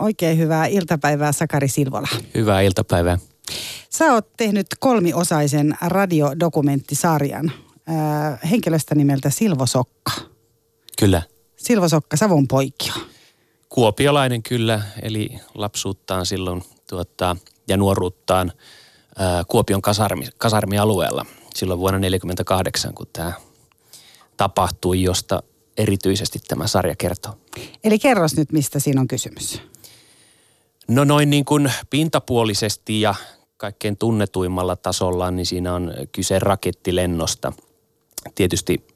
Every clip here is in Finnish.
Oikein hyvää iltapäivää Sakari Silvola. Hyvää iltapäivää. Sä oot tehnyt kolmiosaisen radiodokumenttisarjan äh, henkilöstä nimeltä Silvo Sokka. Kyllä. Silvo Sokka, Savon poikio. Kuopiolainen kyllä, eli lapsuuttaan silloin tuota, ja nuoruuttaan äh, Kuopion kasarmi, kasarmialueella silloin vuonna 1948, kun tämä tapahtui, josta erityisesti tämä sarja kertoo. Eli kerros nyt, mistä siinä on kysymys. No noin niin kuin pintapuolisesti ja kaikkein tunnetuimmalla tasolla, niin siinä on kyse rakettilennosta. Tietysti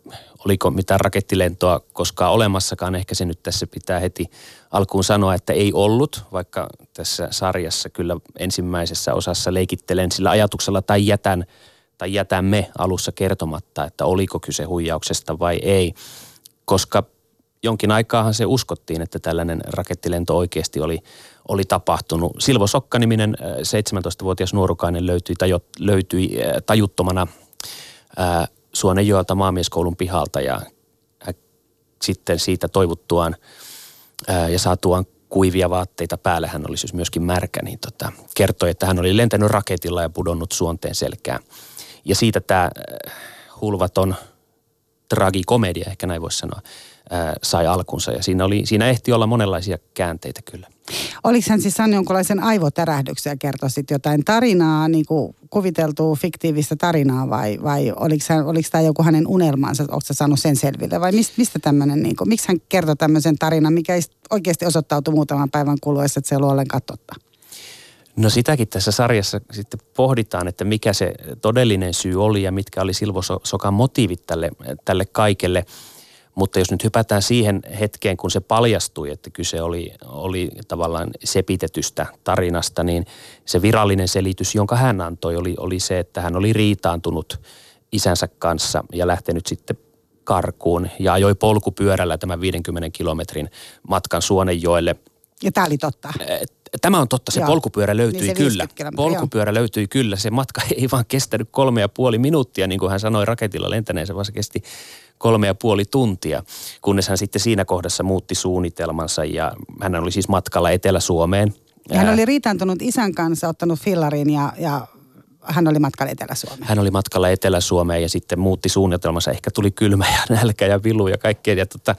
oliko mitään rakettilentoa koskaan olemassakaan, ehkä se nyt tässä pitää heti alkuun sanoa, että ei ollut, vaikka tässä sarjassa kyllä ensimmäisessä osassa leikittelen sillä ajatuksella tai jätän tai jätämme alussa kertomatta, että oliko kyse huijauksesta vai ei, koska jonkin aikaahan se uskottiin, että tällainen rakettilento oikeasti oli, oli tapahtunut. Silvo Sokka-niminen 17-vuotias äh, nuorukainen löytyi, tajo, löytyi äh, tajuttomana ää, äh, Suonenjoelta maamieskoulun pihalta ja sitten siitä toivuttuaan ja saatuaan kuivia vaatteita päälle, hän oli siis myöskin märkä, niin tota, kertoi, että hän oli lentänyt raketilla ja pudonnut suonteen selkään. Ja siitä tämä hulvaton tragikomedia, ehkä näin voisi sanoa, sai alkunsa. Ja siinä, oli, siinä ehti olla monenlaisia käänteitä kyllä. Oliko hän siis saanut jonkinlaisen aivotärähdyksen ja kertoi jotain tarinaa, niin kuin kuviteltua fiktiivistä tarinaa vai, vai oliko, hän, oliko tämä joku hänen unelmansa, onko sä saanut sen selville vai mistä, mistä tämmöinen, niin kuin, miksi hän kertoi tämmöisen tarinan, mikä oikeasti osoittautui muutaman päivän kuluessa, että se ei ollut ollenkaan totta? No sitäkin tässä sarjassa sitten pohditaan, että mikä se todellinen syy oli ja mitkä oli Silvo Sokan motiivit tälle, tälle kaikelle – mutta jos nyt hypätään siihen hetkeen, kun se paljastui, että kyse oli, oli tavallaan sepitetystä tarinasta, niin se virallinen selitys, jonka hän antoi, oli, oli se, että hän oli riitaantunut isänsä kanssa ja lähtenyt sitten karkuun ja ajoi polkupyörällä tämän 50 kilometrin matkan Suonenjoelle. Ja tämä oli totta. Tämä on totta, se joo. polkupyörä löytyi niin se kyllä. Polkupyörä löytyi kyllä. Se matka ei vaan kestänyt kolme ja puoli minuuttia, niin kuin hän sanoi raketilla lentäneensä, vaan se kesti kolme ja puoli tuntia, kunnes hän sitten siinä kohdassa muutti suunnitelmansa ja hän oli siis matkalla Etelä-Suomeen. Ja hän oli riitantunut isän kanssa, ottanut fillarin ja, ja hän oli matkalla Etelä-Suomeen. Hän oli matkalla Etelä-Suomeen ja sitten muutti suunnitelmansa. Ehkä tuli kylmä ja nälkä ja vilu ja kaikkea. Ja, tota,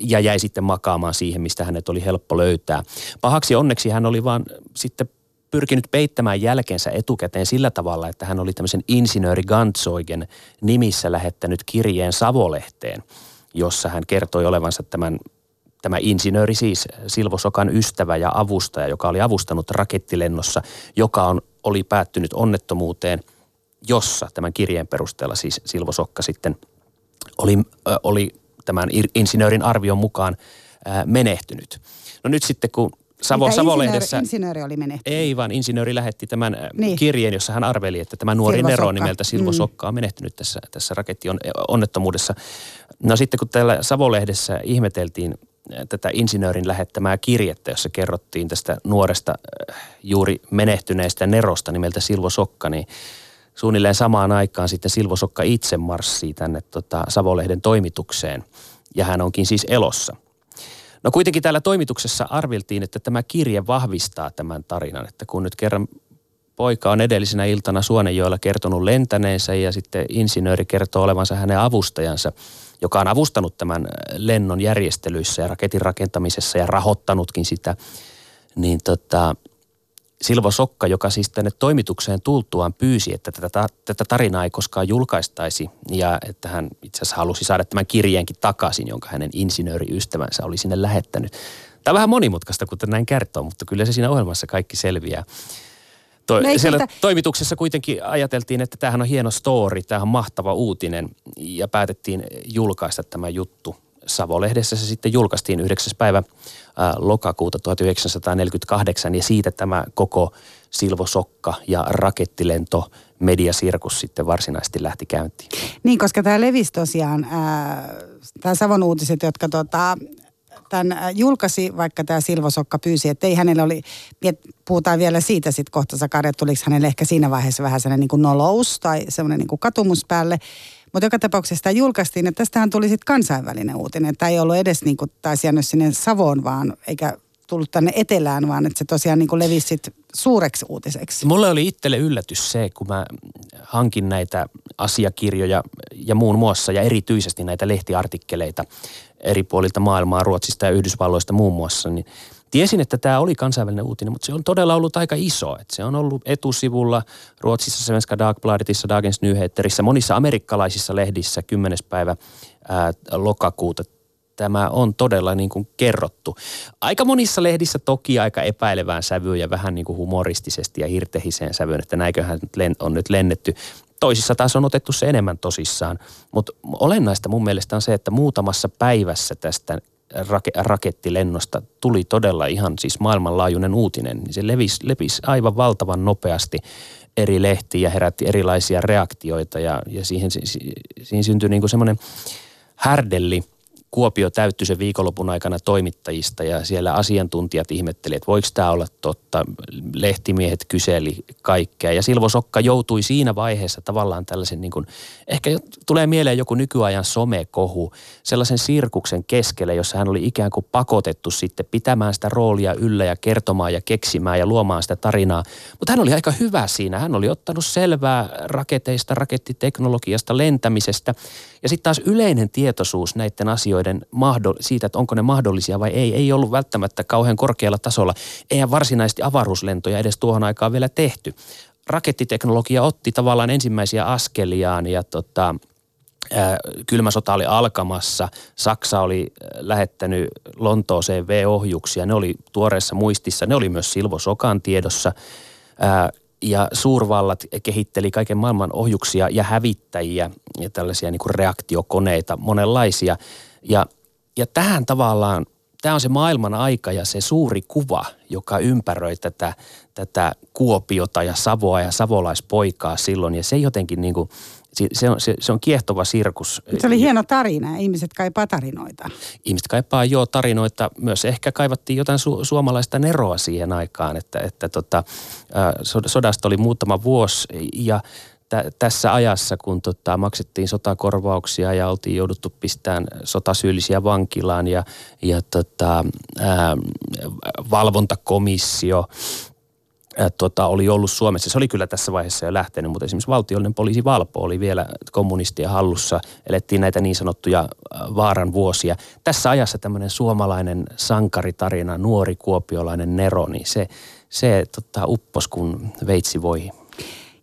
ja jäi sitten makaamaan siihen, mistä hänet oli helppo löytää. Pahaksi onneksi hän oli vaan sitten pyrkinyt peittämään jälkensä etukäteen sillä tavalla, että hän oli tämmöisen insinööri Gantsoigen nimissä lähettänyt kirjeen Savolehteen, jossa hän kertoi olevansa tämän tämä insinööri siis Silvo Sokan ystävä ja avustaja, joka oli avustanut rakettilennossa, joka on, oli päättynyt onnettomuuteen, jossa tämän kirjeen perusteella siis Silvo Sokka sitten oli, äh, oli tämän insinöörin arvion mukaan äh, menehtynyt. No nyt sitten kun Savo, Savolehdessä... Insinööri oli menehtynyt. Ei, vaan insinööri lähetti tämän äh, niin. kirjeen, jossa hän arveli, että tämä nuori Silvo Nero Sokka. nimeltä Silvo mm. Sokka on menehtynyt tässä, tässä rakettionnettomuudessa. No sitten kun täällä Savolehdessä ihmeteltiin tätä insinöörin lähettämää kirjettä, jossa kerrottiin tästä nuoresta äh, juuri menehtyneestä Nerosta nimeltä Silvo Sokka, niin suunnilleen samaan aikaan sitten Silvo Sokka itse marssii tänne tota Savolehden toimitukseen. Ja hän onkin siis elossa – No kuitenkin täällä toimituksessa arviltiin, että tämä kirje vahvistaa tämän tarinan, että kun nyt kerran poika on edellisenä iltana Suonenjoella kertonut lentäneensä ja sitten insinööri kertoo olevansa hänen avustajansa, joka on avustanut tämän lennon järjestelyissä ja raketin rakentamisessa ja rahoittanut,kin sitä, niin tota, Silvo Sokka, joka siis tänne toimitukseen tultuaan pyysi, että tätä, tätä tarinaa ei koskaan julkaistaisi ja että hän itse asiassa halusi saada tämän kirjeenkin takaisin, jonka hänen insinööriystävänsä oli sinne lähettänyt. Tämä on vähän monimutkaista, kun näin kertoo, mutta kyllä se siinä ohjelmassa kaikki selviää. To, siellä toimituksessa kuitenkin ajateltiin, että tämähän on hieno story, tämähän on mahtava uutinen ja päätettiin julkaista tämä juttu – Savolehdessä se sitten julkaistiin 9. päivä lokakuuta 1948 ja siitä tämä koko Silvo Sokka ja rakettilento mediasirkus sitten varsinaisesti lähti käyntiin. Niin, koska tämä levisi tosiaan, tämä Savon uutiset, jotka tota, tämän julkaisi, vaikka tämä Silvo Sokka pyysi, että ei hänellä oli, puhutaan vielä siitä sitten kohta Sakari, että tuliko hänelle ehkä siinä vaiheessa vähän sellainen niin nolous tai semmoinen niin katumus päälle. Mutta joka tapauksessa tämä julkaistiin, että tästähän tuli sitten kansainvälinen uutinen. Tämä ei ollut edes niin kuin taisi jäänyt sinne Savoon vaan, eikä tullut tänne etelään, vaan että se tosiaan niin kuin levisi suureksi uutiseksi. Mulle oli itselle yllätys se, kun mä hankin näitä asiakirjoja ja muun muassa ja erityisesti näitä lehtiartikkeleita eri puolilta maailmaa, Ruotsista ja Yhdysvalloista muun muassa, niin Tiesin, että tämä oli kansainvälinen uutinen, mutta se on todella ollut aika iso. Että se on ollut etusivulla Ruotsissa, Svenska Dagbladetissa, Dagens Nyheterissä, monissa amerikkalaisissa lehdissä 10. päivä ää, lokakuuta tämä on todella niin kuin kerrottu. Aika monissa lehdissä toki aika epäilevään sävyyn ja vähän niin kuin humoristisesti ja hirtehiseen sävyyn, että näiköhän on nyt lennetty. Toisissa taas on otettu se enemmän tosissaan, mutta olennaista mun mielestä on se, että muutamassa päivässä tästä rakettilennosta tuli todella ihan siis maailmanlaajuinen uutinen. Niin se levisi, levisi aivan valtavan nopeasti eri lehtiin ja herätti erilaisia reaktioita ja, ja siihen, siihen syntyi niin semmoinen härdelli – Kuopio täyttyi se viikonlopun aikana toimittajista ja siellä asiantuntijat ihmetteli, että voiko tämä olla totta. Lehtimiehet kyseli kaikkea ja Silvo Sokka joutui siinä vaiheessa tavallaan tällaisen niin kuin, ehkä tulee mieleen joku nykyajan somekohu, sellaisen sirkuksen keskelle, jossa hän oli ikään kuin pakotettu sitten pitämään sitä roolia yllä ja kertomaan ja keksimään ja luomaan sitä tarinaa. Mutta hän oli aika hyvä siinä. Hän oli ottanut selvää raketeista, rakettiteknologiasta, lentämisestä ja sitten taas yleinen tietoisuus näiden asioiden siitä, että onko ne mahdollisia vai ei, ei ollut välttämättä kauhean korkealla tasolla. Eihän varsinaisesti avaruuslentoja edes tuohon aikaan vielä tehty. Rakettiteknologia otti tavallaan ensimmäisiä askeliaan ja tota, kylmä sota oli alkamassa. Saksa oli lähettänyt Lontooseen V-ohjuksia. Ne oli tuoreessa muistissa. Ne oli myös Silvo Sokan tiedossa ja suurvallat kehitteli kaiken maailman ohjuksia ja hävittäjiä ja tällaisia niin kuin reaktiokoneita, monenlaisia. Ja, ja tähän tavallaan, tämä on se maailman aika ja se suuri kuva, joka ympäröi tätä, tätä Kuopiota ja Savoa ja savolaispoikaa silloin. Ja se jotenkin niin kuin – se on, se, se on kiehtova sirkus. Se oli hieno tarina. Ihmiset kaipaa tarinoita. Ihmiset kaipaa jo tarinoita. Myös ehkä kaivattiin jotain su, suomalaista neroa siihen aikaan, että, että tota, sodasta oli muutama vuosi ja tä, tässä ajassa, kun tota, maksettiin sotakorvauksia ja oltiin jouduttu pistämään sotasyyllisiä vankilaan ja, ja tota, ää, valvontakomissio tota, oli ollut Suomessa. Se oli kyllä tässä vaiheessa jo lähtenyt, mutta esimerkiksi valtiollinen poliisi Valpo oli vielä kommunistien hallussa. Elettiin näitä niin sanottuja vaaran vuosia. Tässä ajassa tämmöinen suomalainen sankaritarina, nuori kuopiolainen Nero, niin se, se tota, uppos kun veitsi voi.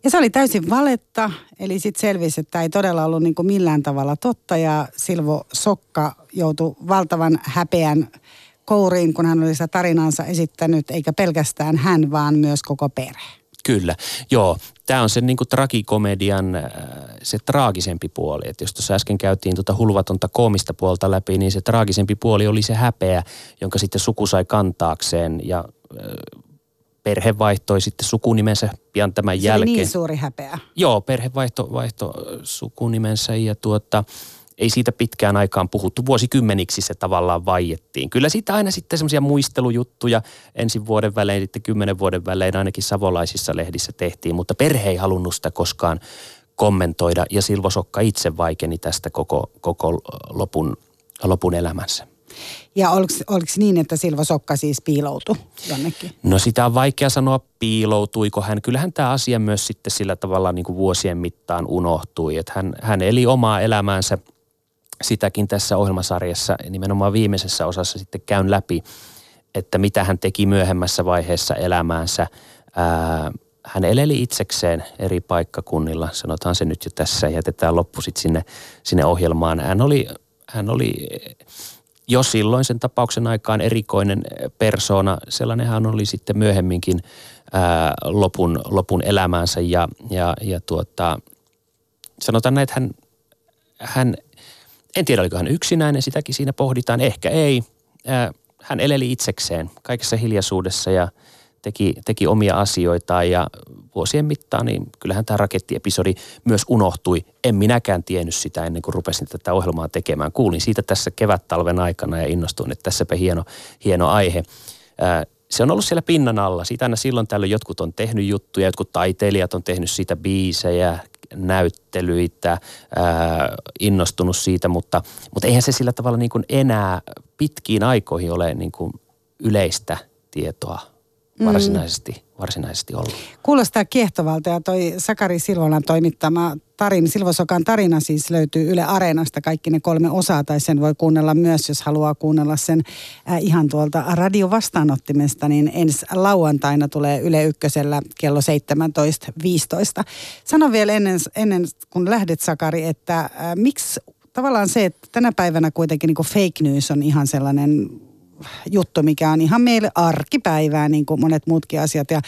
Ja se oli täysin valetta, eli sitten selvisi, että ei todella ollut niin kuin millään tavalla totta ja Silvo Sokka joutui valtavan häpeän kouriin, kun hän oli sitä tarinansa esittänyt, eikä pelkästään hän, vaan myös koko perhe. Kyllä, joo. Tämä on se niin kuin tragikomedian äh, se traagisempi puoli. Että jos tuossa äsken käytiin tuota hulvatonta koomista puolta läpi, niin se traagisempi puoli oli se häpeä, jonka sitten suku sai kantaakseen ja äh, perhe vaihtoi sitten sukunimensä pian tämän se jälkeen. Se niin suuri häpeä. Joo, perhe vaihto, vaihto sukunimensä ja tuota, ei siitä pitkään aikaan puhuttu. Vuosikymmeniksi se tavallaan vaiettiin. Kyllä siitä aina sitten semmoisia muistelujuttuja ensi vuoden välein, sitten kymmenen vuoden välein ainakin savolaisissa lehdissä tehtiin, mutta perhe ei halunnut sitä koskaan kommentoida ja Silvo Sokka itse vaikeni tästä koko, koko lopun, lopun elämänsä. Ja oliko, oliko niin, että Silvo Sokka siis piiloutui jonnekin? No sitä on vaikea sanoa piiloutuiko hän. Kyllähän tämä asia myös sitten sillä tavalla niin kuin vuosien mittaan unohtui. Että hän, hän eli omaa elämäänsä – sitäkin tässä ohjelmasarjassa nimenomaan viimeisessä osassa sitten käyn läpi, että mitä hän teki myöhemmässä vaiheessa elämäänsä. Ää, hän eleli itsekseen eri paikkakunnilla, sanotaan se nyt jo tässä, jätetään loppu sitten sinne, sinne ohjelmaan. Hän oli, hän oli jo silloin sen tapauksen aikaan erikoinen persona. Sellainen hän oli sitten myöhemminkin ää, lopun, lopun elämäänsä ja, ja, ja tuota, sanotaan näin, että hän, hän en tiedä, oliko hän yksinäinen, sitäkin siinä pohditaan, ehkä ei. Hän eleli itsekseen kaikessa hiljaisuudessa ja teki, teki omia asioitaan ja vuosien mittaan, niin kyllähän tämä rakettiepisodi myös unohtui. En minäkään tiennyt sitä ennen kuin rupesin tätä ohjelmaa tekemään. Kuulin siitä tässä kevät-talven aikana ja innostuin, että tässäpä hieno, hieno aihe. Se on ollut siellä pinnan alla. Siitä aina silloin tällöin jotkut on tehnyt juttuja, jotkut taiteilijat on tehnyt siitä biisejä, näyttelyitä, ää, innostunut siitä, mutta, mutta eihän se sillä tavalla niin kuin enää pitkiin aikoihin ole niin kuin yleistä tietoa. Varsinaisesti, mm. varsinaisesti ollut. Kuulostaa kiehtovalta ja toi Sakari Silvolan toimittama tarina, Silvosokan tarina siis löytyy Yle Areenasta kaikki ne kolme osaa tai sen voi kuunnella myös, jos haluaa kuunnella sen äh, ihan tuolta radiovastaanottimesta, niin ensi lauantaina tulee Yle Ykkösellä kello 17.15. Sano vielä ennen, ennen kun lähdet Sakari, että äh, miksi tavallaan se, että tänä päivänä kuitenkin niin fake news on ihan sellainen juttu, mikä on ihan meille arkipäivää, niin kuin monet muutkin asiat. Ja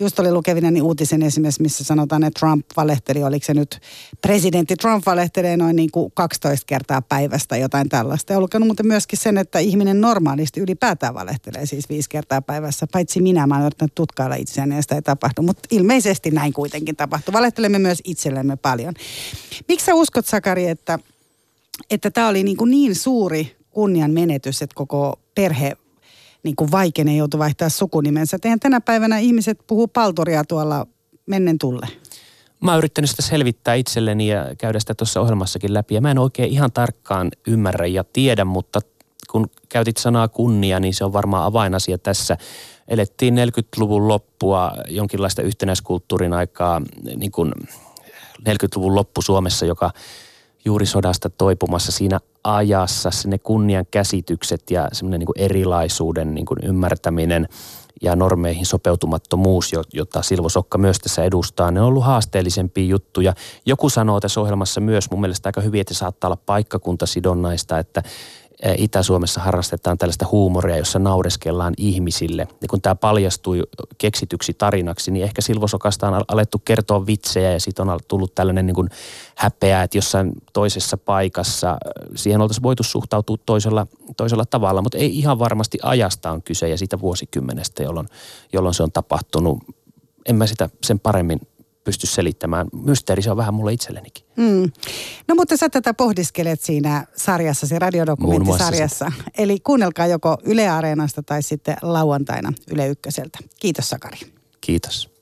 just oli lukevina niin uutisen esimerkiksi, missä sanotaan, että Trump valehteli, oliko se nyt presidentti Trump valehtelee noin niin kuin 12 kertaa päivästä jotain tällaista. Ja lukenut muuten myöskin sen, että ihminen normaalisti ylipäätään valehtelee siis viisi kertaa päivässä. Paitsi minä, mä olen yrittänyt tutkailla itseäni ja sitä ei tapahdu. Mutta ilmeisesti näin kuitenkin tapahtuu. Valehtelemme myös itsellemme paljon. Miksi sä uskot, Sakari, että että tämä oli niin, kuin niin suuri kunnian menetys, että koko perhe niin kuin vaikene joutui vaihtaa sukunimensä. Eihän tänä päivänä ihmiset puhuu paltoria tuolla mennen tulle. Mä oon yrittänyt sitä selvittää itselleni ja käydä sitä tuossa ohjelmassakin läpi. Ja mä en oikein ihan tarkkaan ymmärrä ja tiedä, mutta kun käytit sanaa kunnia, niin se on varmaan avainasia tässä. Elettiin 40-luvun loppua, jonkinlaista yhtenäiskulttuurin aikaa, niin kuin 40-luvun loppu Suomessa, joka juuri sodasta toipumassa siinä ajassa, ne kunnian käsitykset ja semmoinen niin erilaisuuden niin kuin ymmärtäminen ja normeihin sopeutumattomuus, jota Silvo Sokka myös tässä edustaa, ne on ollut haasteellisempia juttuja. Joku sanoo tässä ohjelmassa myös mun mielestä aika hyvin, että saattaa olla paikkakuntasidonnaista, että Itä-Suomessa harrastetaan tällaista huumoria, jossa naureskellaan ihmisille. Ja kun tämä paljastui keksityksi tarinaksi, niin ehkä Silvosokasta on alettu kertoa vitsejä ja siitä on tullut tällainen niin kuin häpeä, että jossain toisessa paikassa siihen oltaisiin voitu suhtautua toisella, toisella tavalla, mutta ei ihan varmasti ajasta on kyse ja siitä vuosikymmenestä, jolloin, jolloin se on tapahtunut. En mä sitä sen paremmin pysty selittämään. Mysteeri se on vähän mulle itsellenikin. Mm. No mutta sä tätä pohdiskelet siinä sarjassa, se radiodokumenttisarjassa. Eli kuunnelkaa joko Yle Areenasta tai sitten lauantaina Yle Ykköseltä. Kiitos Sakari. Kiitos.